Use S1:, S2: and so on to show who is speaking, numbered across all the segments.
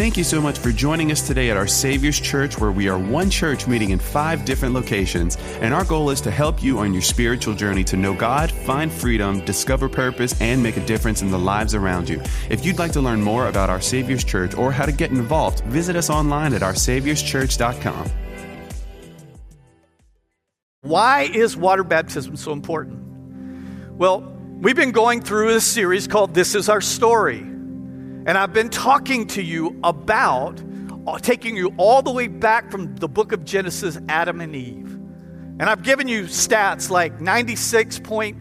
S1: Thank you so much for joining us today at our Savior's Church, where we are one church meeting in five different locations. And our goal is to help you on your spiritual journey to know God, find freedom, discover purpose, and make a difference in the lives around you. If you'd like to learn more about our Savior's Church or how to get involved, visit us online at oursaviorschurch.com.
S2: Why is water baptism so important? Well, we've been going through a series called This Is Our Story. And I've been talking to you about uh, taking you all the way back from the book of Genesis, Adam and Eve. And I've given you stats like 96.6.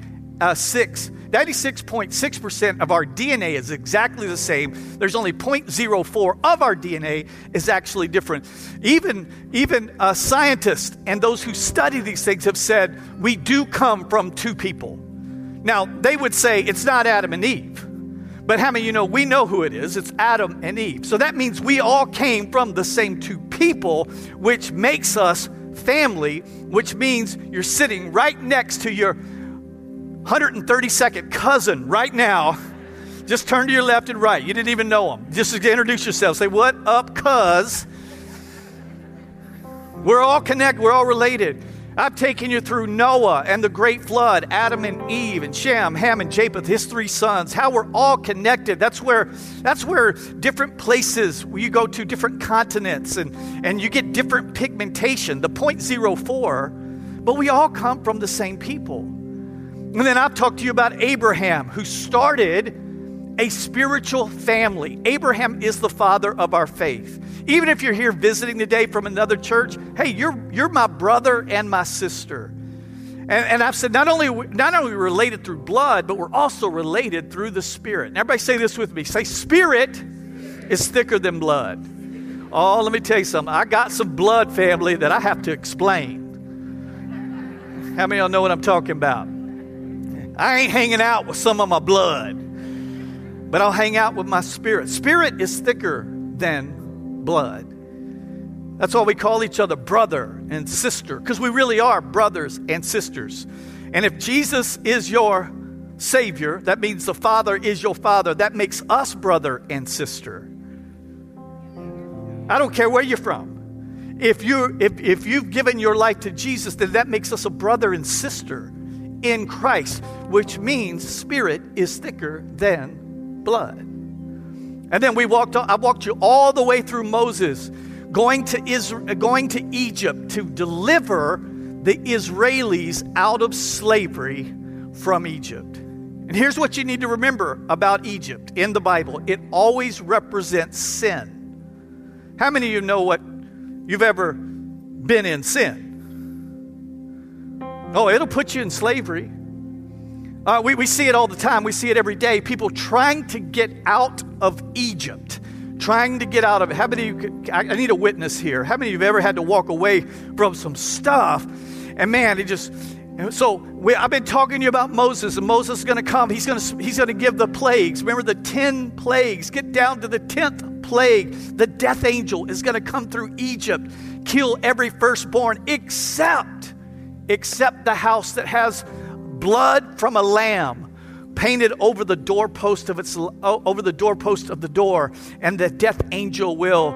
S2: 96.6% of our DNA is exactly the same. There's only 0.04 of our DNA is actually different. Even, even uh, scientists and those who study these things have said we do come from two people. Now, they would say it's not Adam and Eve. But how many you know we know who it is? It's Adam and Eve. So that means we all came from the same two people, which makes us family, which means you're sitting right next to your 132nd cousin right now. Just turn to your left and right. You didn't even know them. Just introduce yourself. Say, What up, cuz? We're all connected, we're all related. I've taken you through Noah and the great flood, Adam and Eve and Shem, Ham and Japheth, his three sons, how we're all connected. That's where that's where different places you go to different continents and, and you get different pigmentation, the 0.04, but we all come from the same people. And then I've talked to you about Abraham, who started a spiritual family. Abraham is the father of our faith. Even if you're here visiting today from another church, hey, you're, you're my brother and my sister. And, and I've said not only, not only related through blood, but we're also related through the Spirit. And everybody say this with me. Say, Spirit is thicker than blood. Oh, let me tell you something. I got some blood family that I have to explain. How many of y'all know what I'm talking about? I ain't hanging out with some of my blood but I'll hang out with my spirit. Spirit is thicker than blood. That's why we call each other brother and sister, because we really are brothers and sisters. And if Jesus is your Savior, that means the Father is your Father. That makes us brother and sister. I don't care where you're from. If, you, if, if you've given your life to Jesus, then that makes us a brother and sister in Christ, which means spirit is thicker than blood. And then we walked, I walked you all the way through Moses, going to, Israel, going to Egypt to deliver the Israelis out of slavery from Egypt. And here's what you need to remember about Egypt in the Bible it always represents sin. How many of you know what you've ever been in sin? Oh, it'll put you in slavery. Uh, we, we see it all the time. We see it every day. People trying to get out of Egypt, trying to get out of it. How many you, I, I need a witness here. How many of you have ever had to walk away from some stuff? And man, it just, so we, I've been talking to you about Moses, and Moses is going to come. He's going to he's going to give the plagues. Remember the ten plagues. Get down to the tenth plague. The death angel is going to come through Egypt, kill every firstborn, except except the house that has blood from a lamb painted over the doorpost of its over the doorpost of the door and the death angel will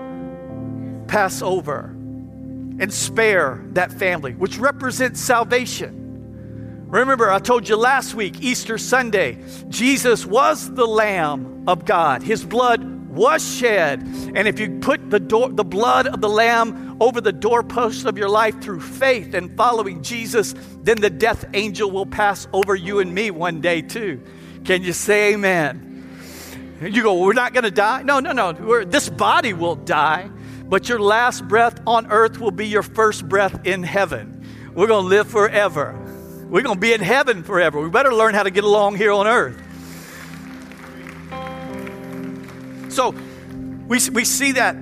S2: pass over and spare that family which represents salvation. Remember i told you last week easter sunday jesus was the lamb of god. His blood was shed and if you put the door the blood of the lamb over the doorposts of your life through faith and following Jesus, then the death angel will pass over you and me one day too. Can you say amen? You go, well, we're not going to die? No, no, no. We're, this body will die, but your last breath on earth will be your first breath in heaven. We're going to live forever. We're going to be in heaven forever. We better learn how to get along here on earth. So we, we see that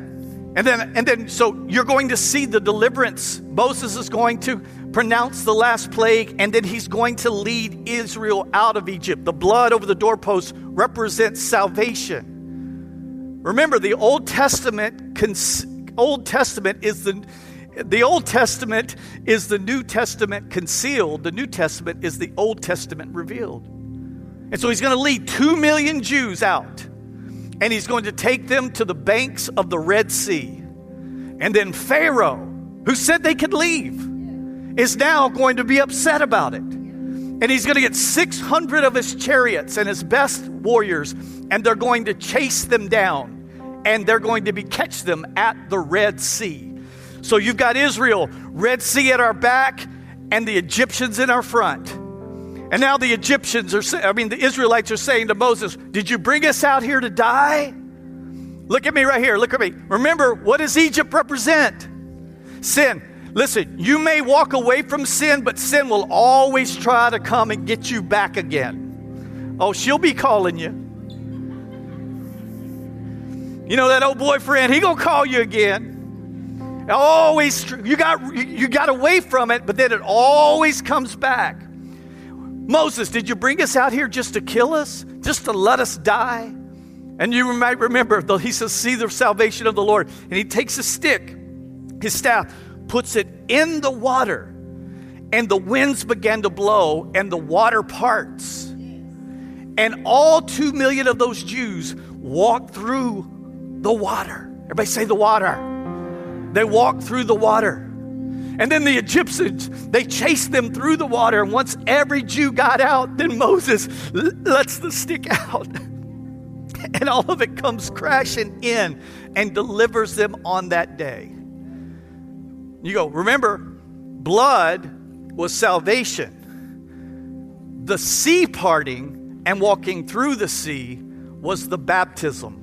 S2: and then, and then, so you're going to see the deliverance. Moses is going to pronounce the last plague, and then he's going to lead Israel out of Egypt. The blood over the doorpost represents salvation. Remember, the Old Testament, Old Testament is the the Old Testament is the New Testament concealed. The New Testament is the Old Testament revealed. And so he's going to lead two million Jews out and he's going to take them to the banks of the Red Sea. And then Pharaoh, who said they could leave, is now going to be upset about it. And he's going to get 600 of his chariots and his best warriors, and they're going to chase them down, and they're going to be catch them at the Red Sea. So you've got Israel, Red Sea at our back, and the Egyptians in our front. And now the Egyptians are, I mean, the Israelites are saying to Moses, Did you bring us out here to die? Look at me right here. Look at me. Remember, what does Egypt represent? Sin. Listen, you may walk away from sin, but sin will always try to come and get you back again. Oh, she'll be calling you. You know that old boyfriend, he gonna call you again. Always, you got you got away from it, but then it always comes back. Moses, did you bring us out here just to kill us, just to let us die? And you might remember, he says, See the salvation of the Lord. And he takes a stick, his staff, puts it in the water, and the winds began to blow, and the water parts. And all two million of those Jews walked through the water. Everybody say the water. They walked through the water. And then the Egyptians, they chased them through the water. And once every Jew got out, then Moses lets the stick out. And all of it comes crashing in and delivers them on that day. You go, remember, blood was salvation. The sea parting and walking through the sea was the baptism.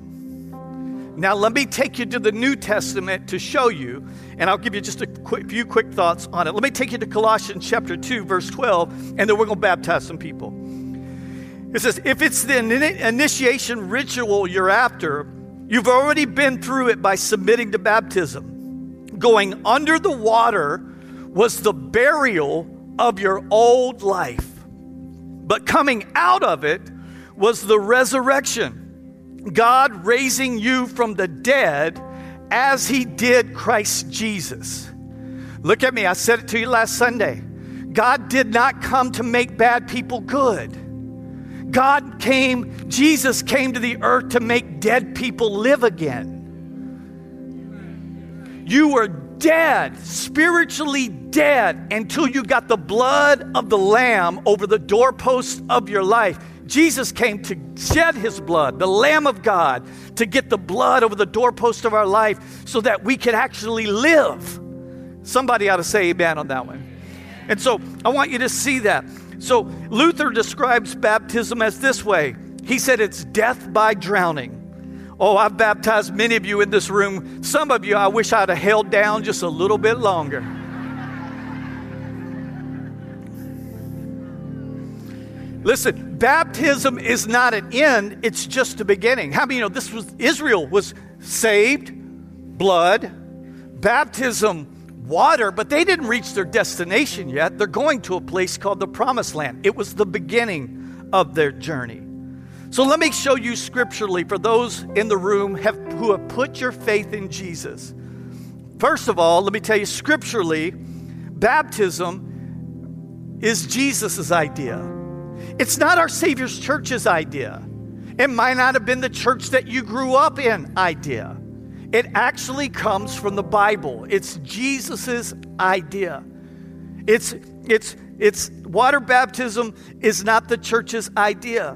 S2: Now, let me take you to the New Testament to show you, and I'll give you just a quick, few quick thoughts on it. Let me take you to Colossians chapter 2, verse 12, and then we're going to baptize some people. It says, If it's the initiation ritual you're after, you've already been through it by submitting to baptism. Going under the water was the burial of your old life, but coming out of it was the resurrection. God raising you from the dead as he did Christ Jesus. Look at me, I said it to you last Sunday. God did not come to make bad people good. God came, Jesus came to the earth to make dead people live again. You were dead, spiritually dead, until you got the blood of the Lamb over the doorpost of your life. Jesus came to shed his blood, the Lamb of God, to get the blood over the doorpost of our life so that we can actually live. Somebody ought to say amen on that one. And so I want you to see that. So Luther describes baptism as this way he said it's death by drowning. Oh, I've baptized many of you in this room. Some of you I wish I'd have held down just a little bit longer. Listen, baptism is not an end, it's just a beginning. How many you know this was Israel was saved, blood, baptism, water, but they didn't reach their destination yet. They're going to a place called the promised land. It was the beginning of their journey. So let me show you scripturally for those in the room have, who have put your faith in Jesus. First of all, let me tell you scripturally, baptism is Jesus' idea. It's not our Savior's church's idea. It might not have been the church that you grew up in idea. It actually comes from the Bible. It's Jesus's idea. It's it's it's water baptism is not the church's idea.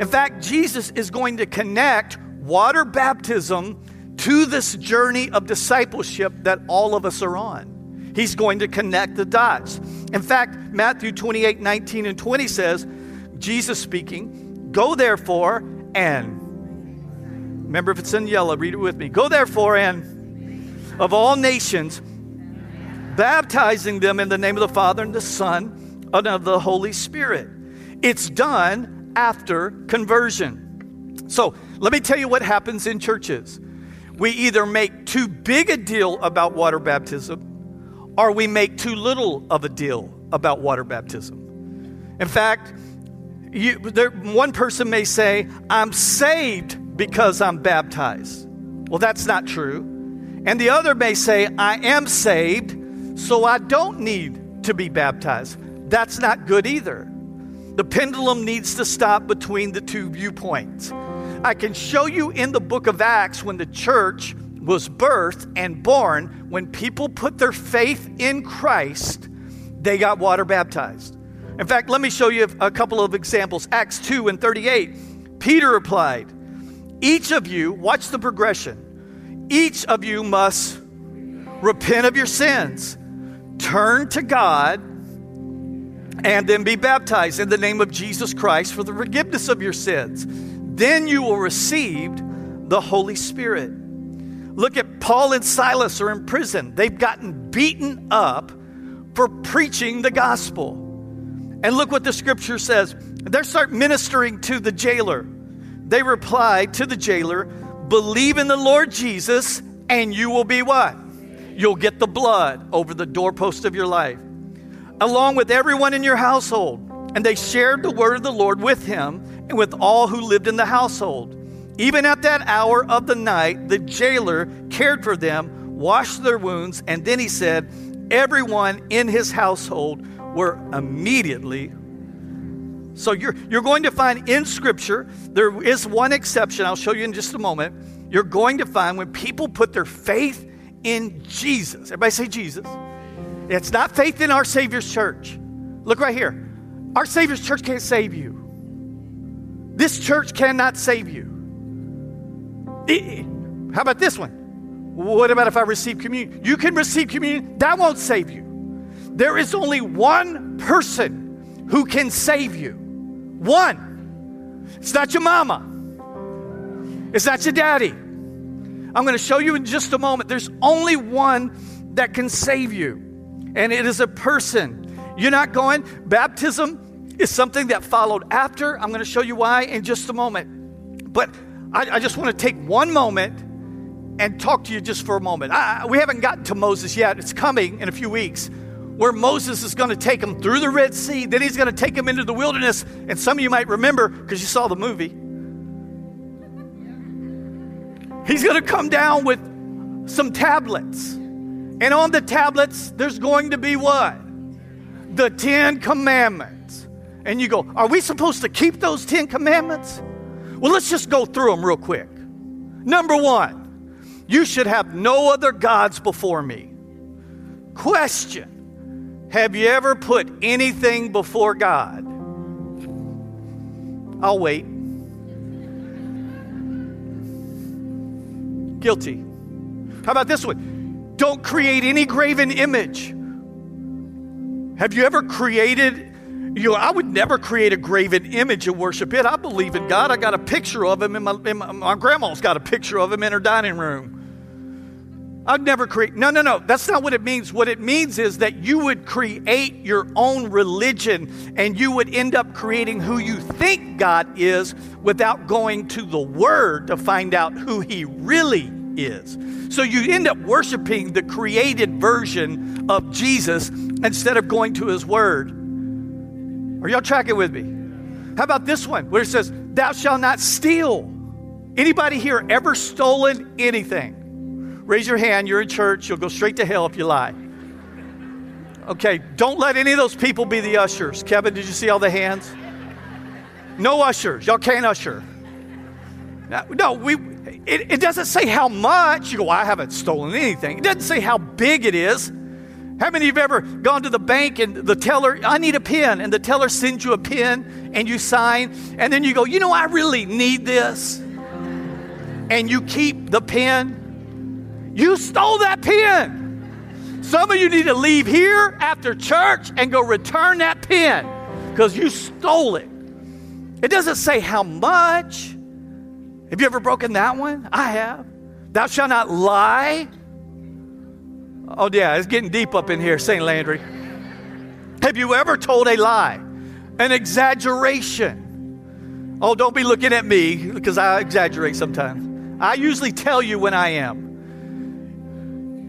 S2: In fact, Jesus is going to connect water baptism to this journey of discipleship that all of us are on. He's going to connect the dots. In fact, Matthew 28 19 and 20 says, Jesus speaking, Go therefore and, remember if it's in yellow, read it with me. Go therefore and, of all nations, baptizing them in the name of the Father and the Son and of the Holy Spirit. It's done after conversion. So let me tell you what happens in churches. We either make too big a deal about water baptism or we make too little of a deal about water baptism. In fact, you, there, one person may say, I'm saved because I'm baptized. Well, that's not true. And the other may say, I am saved, so I don't need to be baptized. That's not good either. The pendulum needs to stop between the two viewpoints. I can show you in the book of Acts when the church was birthed and born, when people put their faith in Christ, they got water baptized. In fact, let me show you a couple of examples. Acts 2 and 38. Peter replied, Each of you, watch the progression, each of you must repent of your sins, turn to God, and then be baptized in the name of Jesus Christ for the forgiveness of your sins. Then you will receive the Holy Spirit. Look at Paul and Silas are in prison. They've gotten beaten up for preaching the gospel. And look what the scripture says. They start ministering to the jailer. They reply to the jailer, Believe in the Lord Jesus, and you will be what? You'll get the blood over the doorpost of your life, along with everyone in your household. And they shared the word of the Lord with him and with all who lived in the household. Even at that hour of the night, the jailer cared for them, washed their wounds, and then he said, Everyone in his household were immediately. So you're, you're going to find in Scripture, there is one exception, I'll show you in just a moment. You're going to find when people put their faith in Jesus. Everybody say Jesus. It's not faith in our Savior's church. Look right here. Our Savior's church can't save you. This church cannot save you. How about this one? What about if I receive communion? You can receive communion, that won't save you. There is only one person who can save you. One. It's not your mama, it's not your daddy, I'm going to show you in just a moment. There's only one that can save you, and it is a person. You're not going, baptism is something that followed after. I'm going to show you why in just a moment. But I, I just want to take one moment and talk to you just for a moment. I, we haven't gotten to Moses yet, it's coming in a few weeks where Moses is going to take them through the Red Sea. Then he's going to take them into the wilderness. And some of you might remember because you saw the movie. He's going to come down with some tablets. And on the tablets, there's going to be what? The Ten Commandments. And you go, Are we supposed to keep those Ten Commandments? Well, let's just go through them real quick. Number one, you should have no other gods before me. Question Have you ever put anything before God? I'll wait. Guilty. How about this one? Don't create any graven image. Have you ever created? You know, I would never create a graven image and worship it. I believe in God. I got a picture of him, my, in my, my grandma's got a picture of him in her dining room. I'd never create. No, no, no. That's not what it means. What it means is that you would create your own religion and you would end up creating who you think God is without going to the Word to find out who He really is. So you end up worshiping the created version of Jesus instead of going to His Word. Are y'all tracking with me? How about this one where it says, Thou shalt not steal? Anybody here ever stolen anything? Raise your hand. You're in church. You'll go straight to hell if you lie. Okay, don't let any of those people be the ushers. Kevin, did you see all the hands? No ushers. Y'all can't usher. No, we. It, it, doesn't say how much. You go, I haven't stolen anything. It doesn't say how big it is. How many of you have ever gone to the bank and the teller, I need a pen, and the teller sends you a pen and you sign, and then you go, you know, I really need this. And you keep the pen you stole that pen. Some of you need to leave here after church and go return that pen because you stole it. It doesn't say how much. Have you ever broken that one? I have. Thou shalt not lie. Oh, yeah, it's getting deep up in here, St. Landry. Have you ever told a lie? An exaggeration. Oh, don't be looking at me because I exaggerate sometimes. I usually tell you when I am.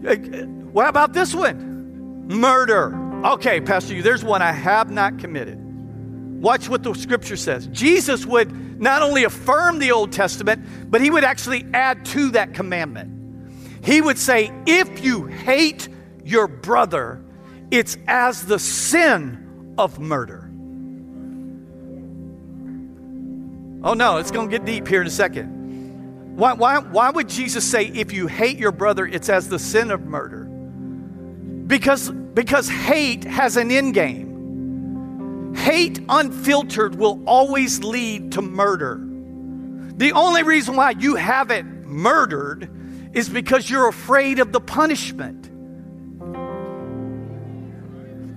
S2: What about this one? Murder. Okay, Pastor, you, there's one I have not committed. Watch what the scripture says. Jesus would not only affirm the Old Testament, but he would actually add to that commandment. He would say, If you hate your brother, it's as the sin of murder. Oh no, it's going to get deep here in a second. Why, why, why would Jesus say, if you hate your brother, it's as the sin of murder? Because, because hate has an end game. Hate unfiltered will always lead to murder. The only reason why you haven't murdered is because you're afraid of the punishment.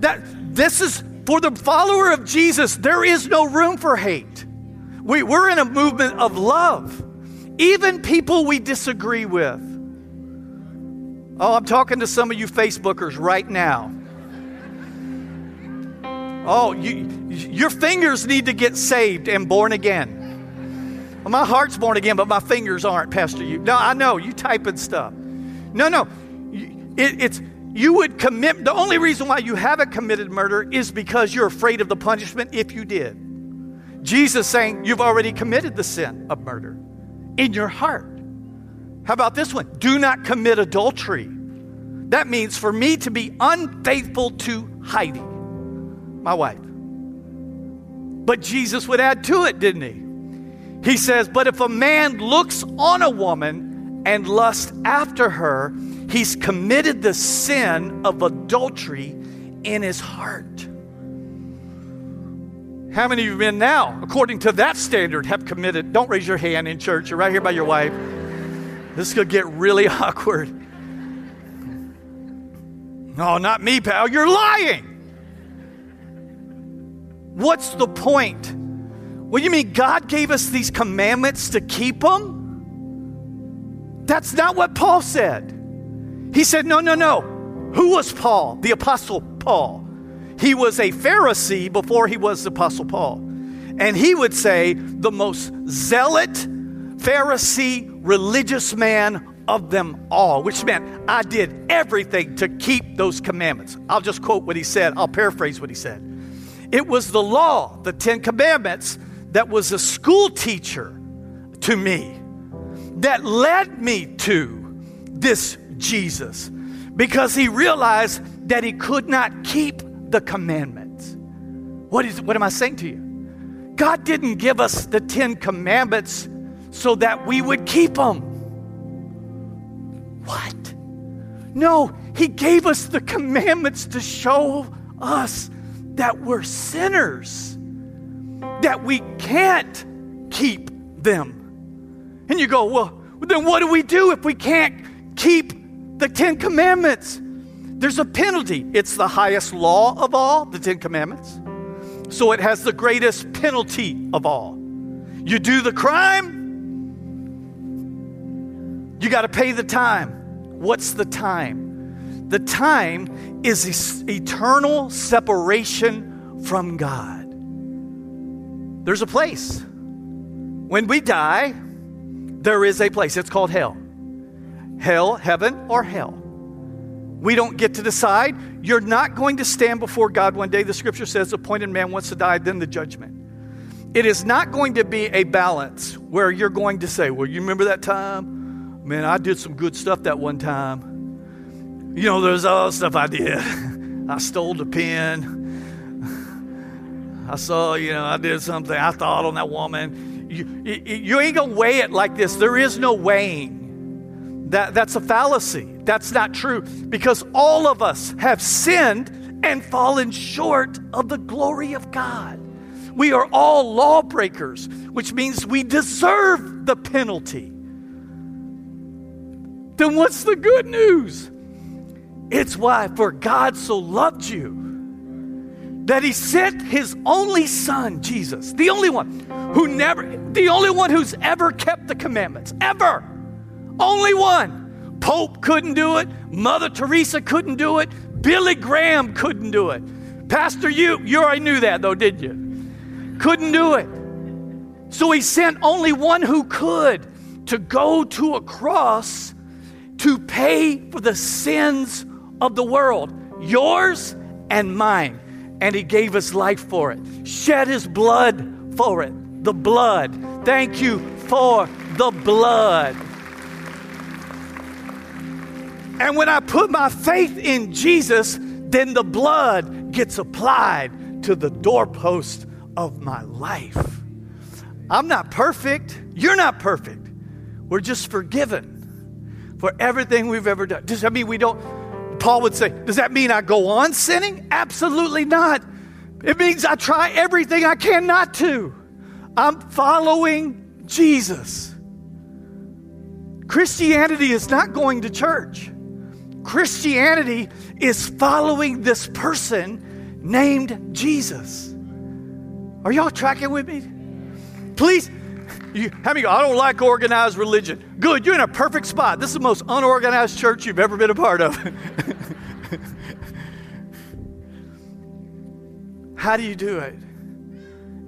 S2: That this is for the follower of Jesus, there is no room for hate. We, we're in a movement of love, even people we disagree with. Oh, I'm talking to some of you Facebookers right now. Oh, you, your fingers need to get saved and born again. My heart's born again, but my fingers aren't, Pastor. You no, I know you typing stuff. No, no, it, it's you would commit. The only reason why you haven't committed murder is because you're afraid of the punishment if you did. Jesus saying you've already committed the sin of murder in your heart. How about this one? Do not commit adultery. That means for me to be unfaithful to Heidi, my wife. But Jesus would add to it, didn't he? He says, But if a man looks on a woman and lusts after her, he's committed the sin of adultery in his heart. How many of you men now, according to that standard, have committed? Don't raise your hand in church. You're right here by your wife. This could get really awkward. No, not me, pal. You're lying. What's the point? Do you mean God gave us these commandments to keep them? That's not what Paul said. He said, no, no, no. Who was Paul? The Apostle Paul. He was a Pharisee before he was the Apostle Paul. And he would say, the most zealot Pharisee religious man of them all, which meant I did everything to keep those commandments. I'll just quote what he said, I'll paraphrase what he said. It was the law, the Ten Commandments, that was a school teacher to me that led me to this Jesus because he realized that he could not keep the commandments. What, is, what am I saying to you? God didn't give us the Ten Commandments so that we would keep them. What? No, He gave us the commandments to show us that we're sinners that we can't keep them. And you go, well, then what do we do if we can't keep the Ten Commandments? There's a penalty. It's the highest law of all, the Ten Commandments. So it has the greatest penalty of all. You do the crime, you got to pay the time. What's the time? The time is eternal separation from God. There's a place. When we die, there is a place. It's called hell. Hell, heaven, or hell. We don't get to decide. You're not going to stand before God one day. The scripture says, appointed man wants to die, then the judgment. It is not going to be a balance where you're going to say, Well, you remember that time? Man, I did some good stuff that one time. You know, there's other stuff I did. I stole the pen. I saw, you know, I did something. I thought on that woman. You, you ain't going to weigh it like this. There is no weighing. That, that's a fallacy. That's not true because all of us have sinned and fallen short of the glory of God. We are all lawbreakers, which means we deserve the penalty. Then what's the good news? It's why, for God so loved you that he sent his only son, Jesus, the only one who never, the only one who's ever kept the commandments, ever. Only one. Pope couldn't do it. Mother Teresa couldn't do it. Billy Graham couldn't do it. Pastor, you, you already knew that though, did you? Couldn't do it. So he sent only one who could to go to a cross to pay for the sins of the world, yours and mine and He gave His life for it, shed His blood for it. The blood. Thank you for the blood. And when I put my faith in Jesus, then the blood gets applied to the doorpost of my life. I'm not perfect. You're not perfect. We're just forgiven for everything we've ever done. Does that mean we don't? Paul would say, Does that mean I go on sinning? Absolutely not. It means I try everything I can not to. I'm following Jesus. Christianity is not going to church. Christianity is following this person named Jesus. Are y'all tracking with me? Please, you, how many I don't like organized religion? Good, you're in a perfect spot. This is the most unorganized church you've ever been a part of. how do you do it?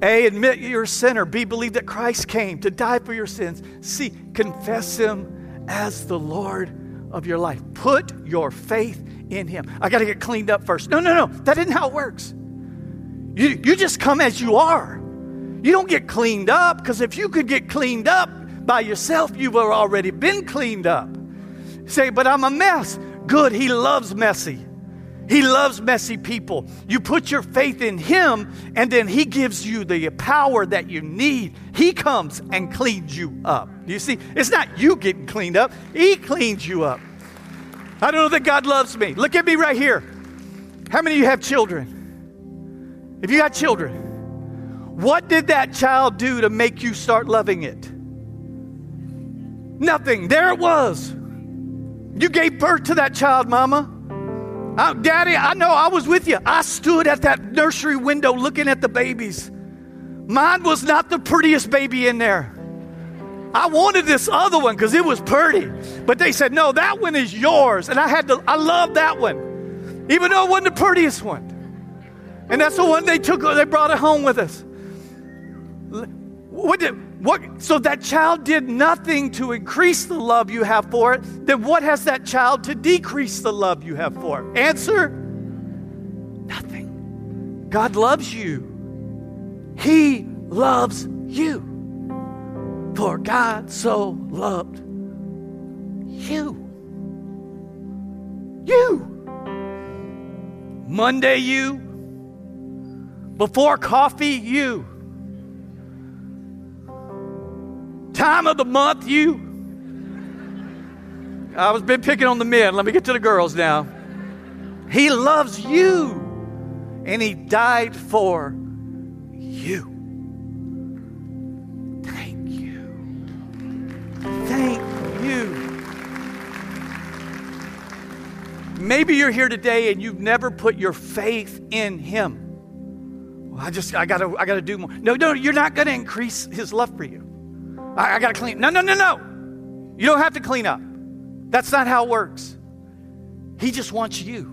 S2: A, admit you're a sinner. B, believe that Christ came to die for your sins. C, confess Him as the Lord of your life. Put your faith in Him. I got to get cleaned up first. No, no, no. That isn't how it works. You, you just come as you are. You don't get cleaned up because if you could get cleaned up by yourself, you've already been cleaned up. Say, but I'm a mess. Good. He loves messy. He loves messy people. You put your faith in Him, and then He gives you the power that you need. He comes and cleans you up. You see? It's not you getting cleaned up, He cleans you up. I don't know that God loves me. Look at me right here. How many of you have children? If you got children, what did that child do to make you start loving it? Nothing. There it was. You gave birth to that child, mama. Oh, Daddy, I know I was with you. I stood at that nursery window looking at the babies. Mine was not the prettiest baby in there. I wanted this other one because it was pretty. But they said, no, that one is yours. And I had to, I love that one, even though it wasn't the prettiest one. And that's the one they took, they brought it home with us. What did, what, so that child did nothing to increase the love you have for it. Then what has that child to decrease the love you have for it? Answer nothing. God loves you. He loves you. For God so loved you. You. Monday, you. Before coffee, you time of the month, you. I was been picking on the men. Let me get to the girls now. He loves you, and He died for Maybe you're here today and you've never put your faith in Him. Well, I just, I gotta, I gotta do more. No, no, you're not gonna increase His love for you. I, I got to clean. No, no, no, no. You don't have to clean up. That's not how it works. He just wants you.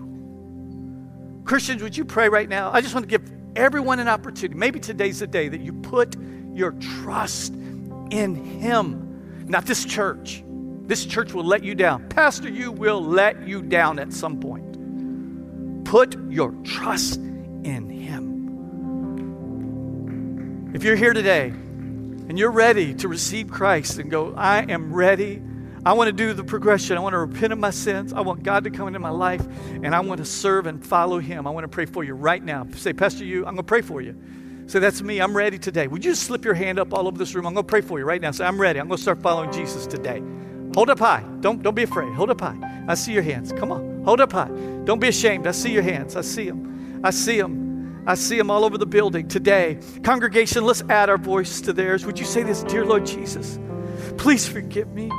S2: Christians, would you pray right now? I just want to give everyone an opportunity. Maybe today's the day that you put your trust in Him, not this church. This church will let you down. Pastor, you will let you down at some point. Put your trust in Him. If you're here today and you're ready to receive Christ and go, I am ready. I want to do the progression. I want to repent of my sins. I want God to come into my life, and I want to serve and follow Him. I want to pray for you right now. Say, Pastor, you, I'm going to pray for you. Say, that's me. I'm ready today. Would you slip your hand up all over this room? I'm going to pray for you right now. Say, I'm ready. I'm going to start following Jesus today. Hold up high. Don't, don't be afraid. Hold up high. I see your hands. Come on. Hold up high. Don't be ashamed. I see your hands. I see them. I see them. I see them all over the building today. Congregation, let's add our voice to theirs. Would you say this, Dear Lord Jesus, please forgive me.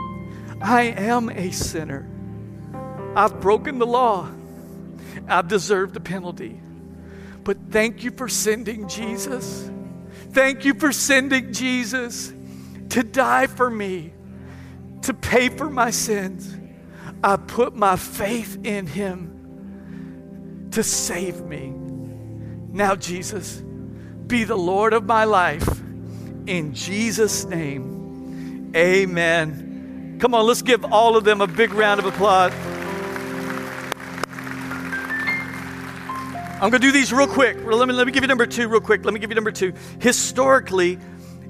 S2: I am a sinner. I've broken the law. I've deserved the penalty. But thank you for sending Jesus. Thank you for sending Jesus to die for me, to pay for my sins. I put my faith in him to save me. Now, Jesus, be the Lord of my life. In Jesus' name, amen. Come on, let's give all of them a big round of applause. I'm going to do these real quick. Let me, let me give you number two, real quick. Let me give you number two. Historically,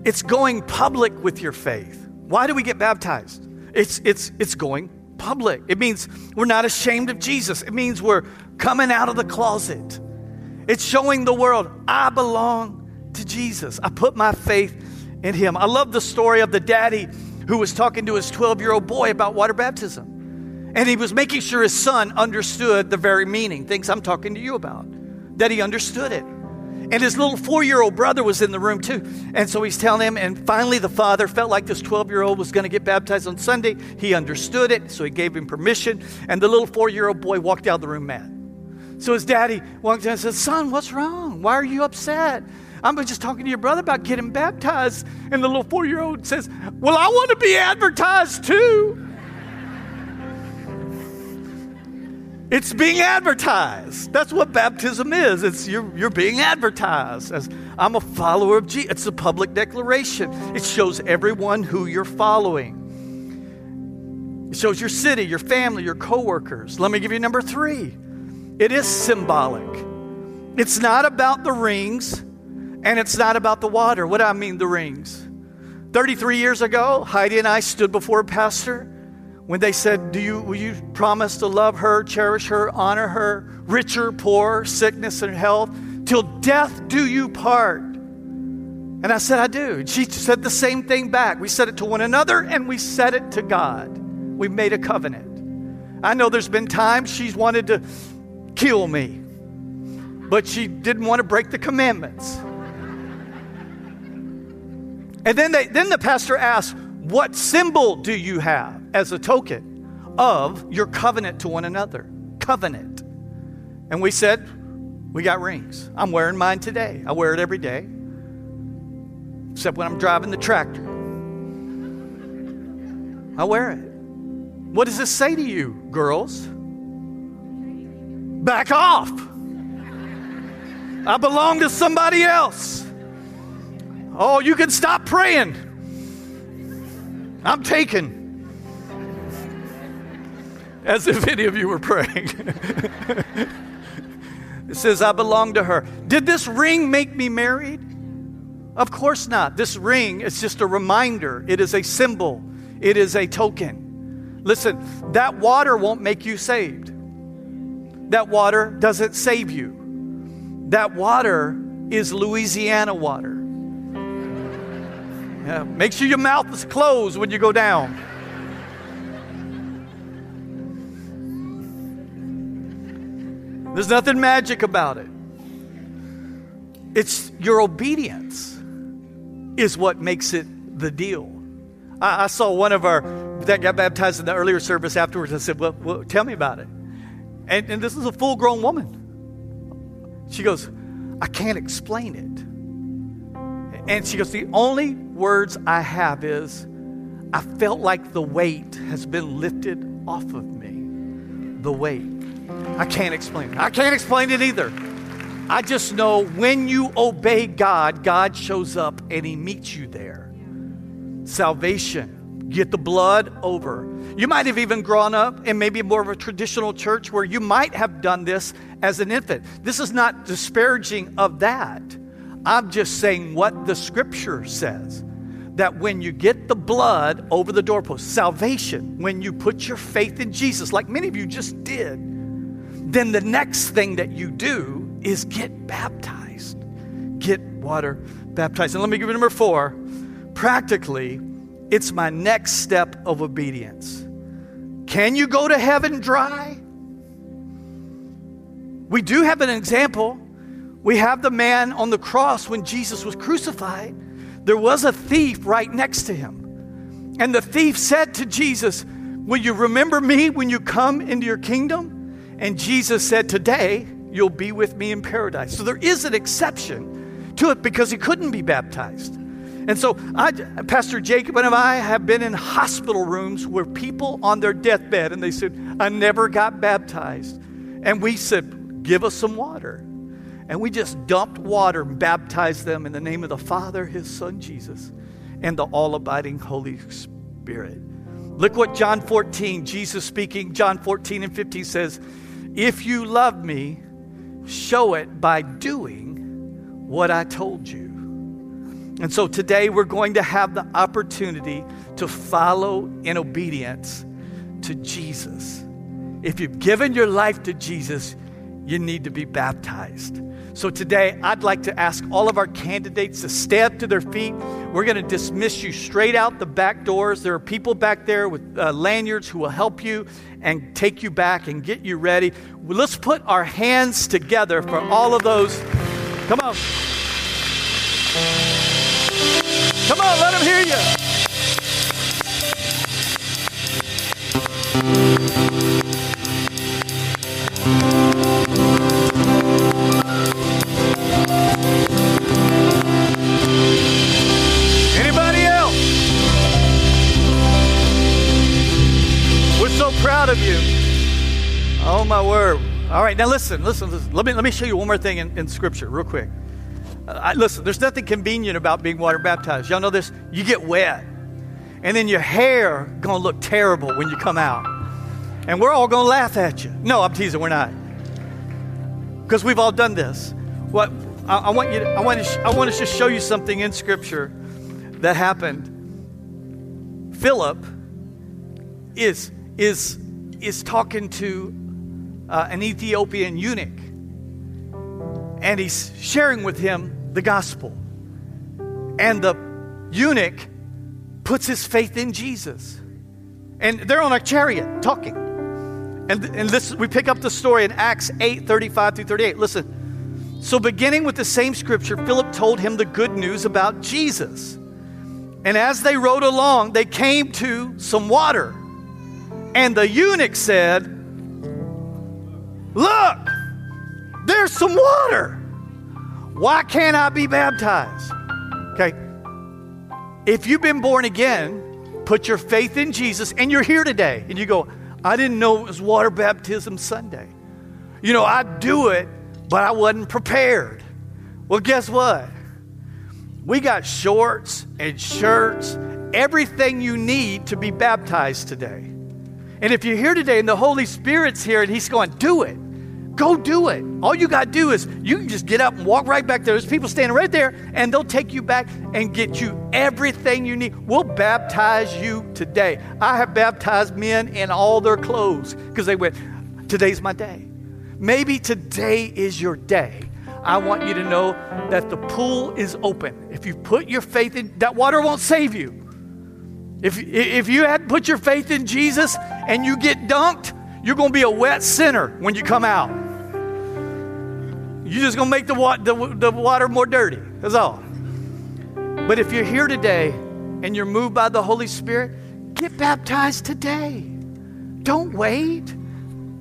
S2: it's going public with your faith. Why do we get baptized? It's, it's, it's going public. It means we're not ashamed of Jesus, it means we're coming out of the closet. It's showing the world I belong to Jesus. I put my faith in Him. I love the story of the daddy who was talking to his 12 year old boy about water baptism. And he was making sure his son understood the very meaning, things I'm talking to you about, that he understood it. And his little four year old brother was in the room too. And so he's telling him, and finally the father felt like this 12 year old was going to get baptized on Sunday. He understood it, so he gave him permission. And the little four year old boy walked out of the room mad. So his daddy walked in and said, Son, what's wrong? Why are you upset? I'm just talking to your brother about getting baptized. And the little four year old says, Well, I want to be advertised too. It's being advertised. That's what baptism is. It's you're, you're being advertised as I'm a follower of Jesus. It's a public declaration. It shows everyone who you're following. It shows your city, your family, your coworkers. Let me give you number three. It is symbolic. It's not about the rings and it's not about the water. What do I mean, the rings? 33 years ago, Heidi and I stood before a pastor when they said, Do you will you promise to love her, cherish her, honor her, rich or poor, sickness and health, till death do you part? And I said, I do. She said the same thing back. We said it to one another and we said it to God. We made a covenant. I know there's been times she's wanted to kill me, but she didn't want to break the commandments. And then, they, then the pastor asked, What symbol do you have as a token of your covenant to one another? Covenant. And we said, We got rings. I'm wearing mine today. I wear it every day, except when I'm driving the tractor. I wear it. What does this say to you, girls? Back off. I belong to somebody else. Oh, you can stop praying. I'm taken. As if any of you were praying. it says, I belong to her. Did this ring make me married? Of course not. This ring is just a reminder, it is a symbol, it is a token. Listen, that water won't make you saved. That water doesn't save you. That water is Louisiana water. Yeah, make sure your mouth is closed when you go down. There's nothing magic about it. It's your obedience is what makes it the deal. I, I saw one of our that got baptized in the earlier service afterwards. I said, well, well tell me about it. And, and this is a full grown woman. She goes, I can't explain it. And she goes, The only words I have is, I felt like the weight has been lifted off of me. The weight. I can't explain it. I can't explain it either. I just know when you obey God, God shows up and He meets you there. Salvation, get the blood over. You might have even grown up in maybe more of a traditional church where you might have done this as an infant. This is not disparaging of that. I'm just saying what the scripture says that when you get the blood over the doorpost, salvation, when you put your faith in Jesus, like many of you just did, then the next thing that you do is get baptized. Get water baptized. And let me give you number four. Practically, it's my next step of obedience. Can you go to heaven dry? We do have an example we have the man on the cross when Jesus was crucified. There was a thief right next to him. And the thief said to Jesus, Will you remember me when you come into your kingdom? And Jesus said, Today you'll be with me in paradise. So there is an exception to it because he couldn't be baptized. And so, I, Pastor Jacob and I have been in hospital rooms where people on their deathbed and they said, I never got baptized. And we said, Give us some water. And we just dumped water and baptized them in the name of the Father, His Son Jesus, and the all abiding Holy Spirit. Look what John 14, Jesus speaking, John 14 and 15 says, If you love me, show it by doing what I told you. And so today we're going to have the opportunity to follow in obedience to Jesus. If you've given your life to Jesus, you need to be baptized. So today, I'd like to ask all of our candidates to stand to their feet. We're going to dismiss you straight out the back doors. There are people back there with uh, lanyards who will help you and take you back and get you ready. Let's put our hands together for all of those. Come on. Come on, let them hear you. Proud of you. Oh, my word. All right, now listen, listen, listen. Let, me, let me show you one more thing in, in Scripture, real quick. Uh, I, listen, there's nothing convenient about being water baptized. Y'all know this? You get wet, and then your hair to look terrible when you come out. And we're all to laugh at you. No, I'm teasing, we're not. Because we've all done this. What I, I, want you to, I want to, I want to just show you something in Scripture that happened. Philip is is, is talking to uh, an Ethiopian eunuch, and he's sharing with him the gospel. And the eunuch puts his faith in Jesus. And they're on a chariot talking. And, and this, we pick up the story in Acts 8 35 through 38. Listen. So, beginning with the same scripture, Philip told him the good news about Jesus. And as they rode along, they came to some water. And the eunuch said, Look, there's some water. Why can't I be baptized? Okay. If you've been born again, put your faith in Jesus, and you're here today, and you go, I didn't know it was water baptism Sunday. You know, I do it, but I wasn't prepared. Well, guess what? We got shorts and shirts, everything you need to be baptized today. And if you're here today and the Holy Spirit's here and He's going, do it. Go do it. All you got to do is you can just get up and walk right back there. There's people standing right there, and they'll take you back and get you everything you need. We'll baptize you today. I have baptized men in all their clothes because they went, Today's my day. Maybe today is your day. I want you to know that the pool is open. If you put your faith in, that water won't save you. If, if you had put your faith in Jesus and you get dunked, you're going to be a wet sinner when you come out. You're just going to make the, wa- the, the water more dirty. That's all. But if you're here today and you're moved by the Holy Spirit, get baptized today. Don't wait.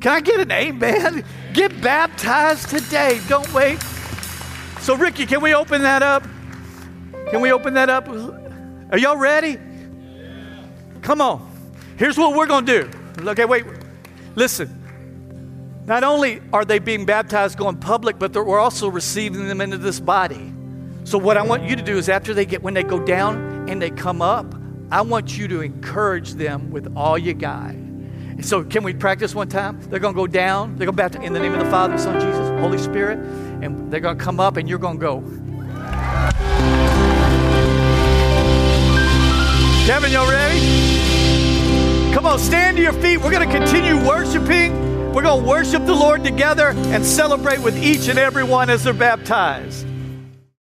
S2: Can I get an amen? Get baptized today. Don't wait. So, Ricky, can we open that up? Can we open that up? Are y'all ready? Come on. Here's what we're going to do. Okay, wait. Listen. Not only are they being baptized going public, but we're also receiving them into this body. So what I want you to do is after they get when they go down and they come up, I want you to encourage them with all you got. So can we practice one time? They're going to go down. They're going to baptize in the name of the Father, Son, Jesus, Holy Spirit, and they're going to come up, and you're going to go. Kevin, y'all ready? Come on, stand to your feet. We're going to continue worshiping. We're going to worship the Lord together and celebrate with each and every one as they're baptized.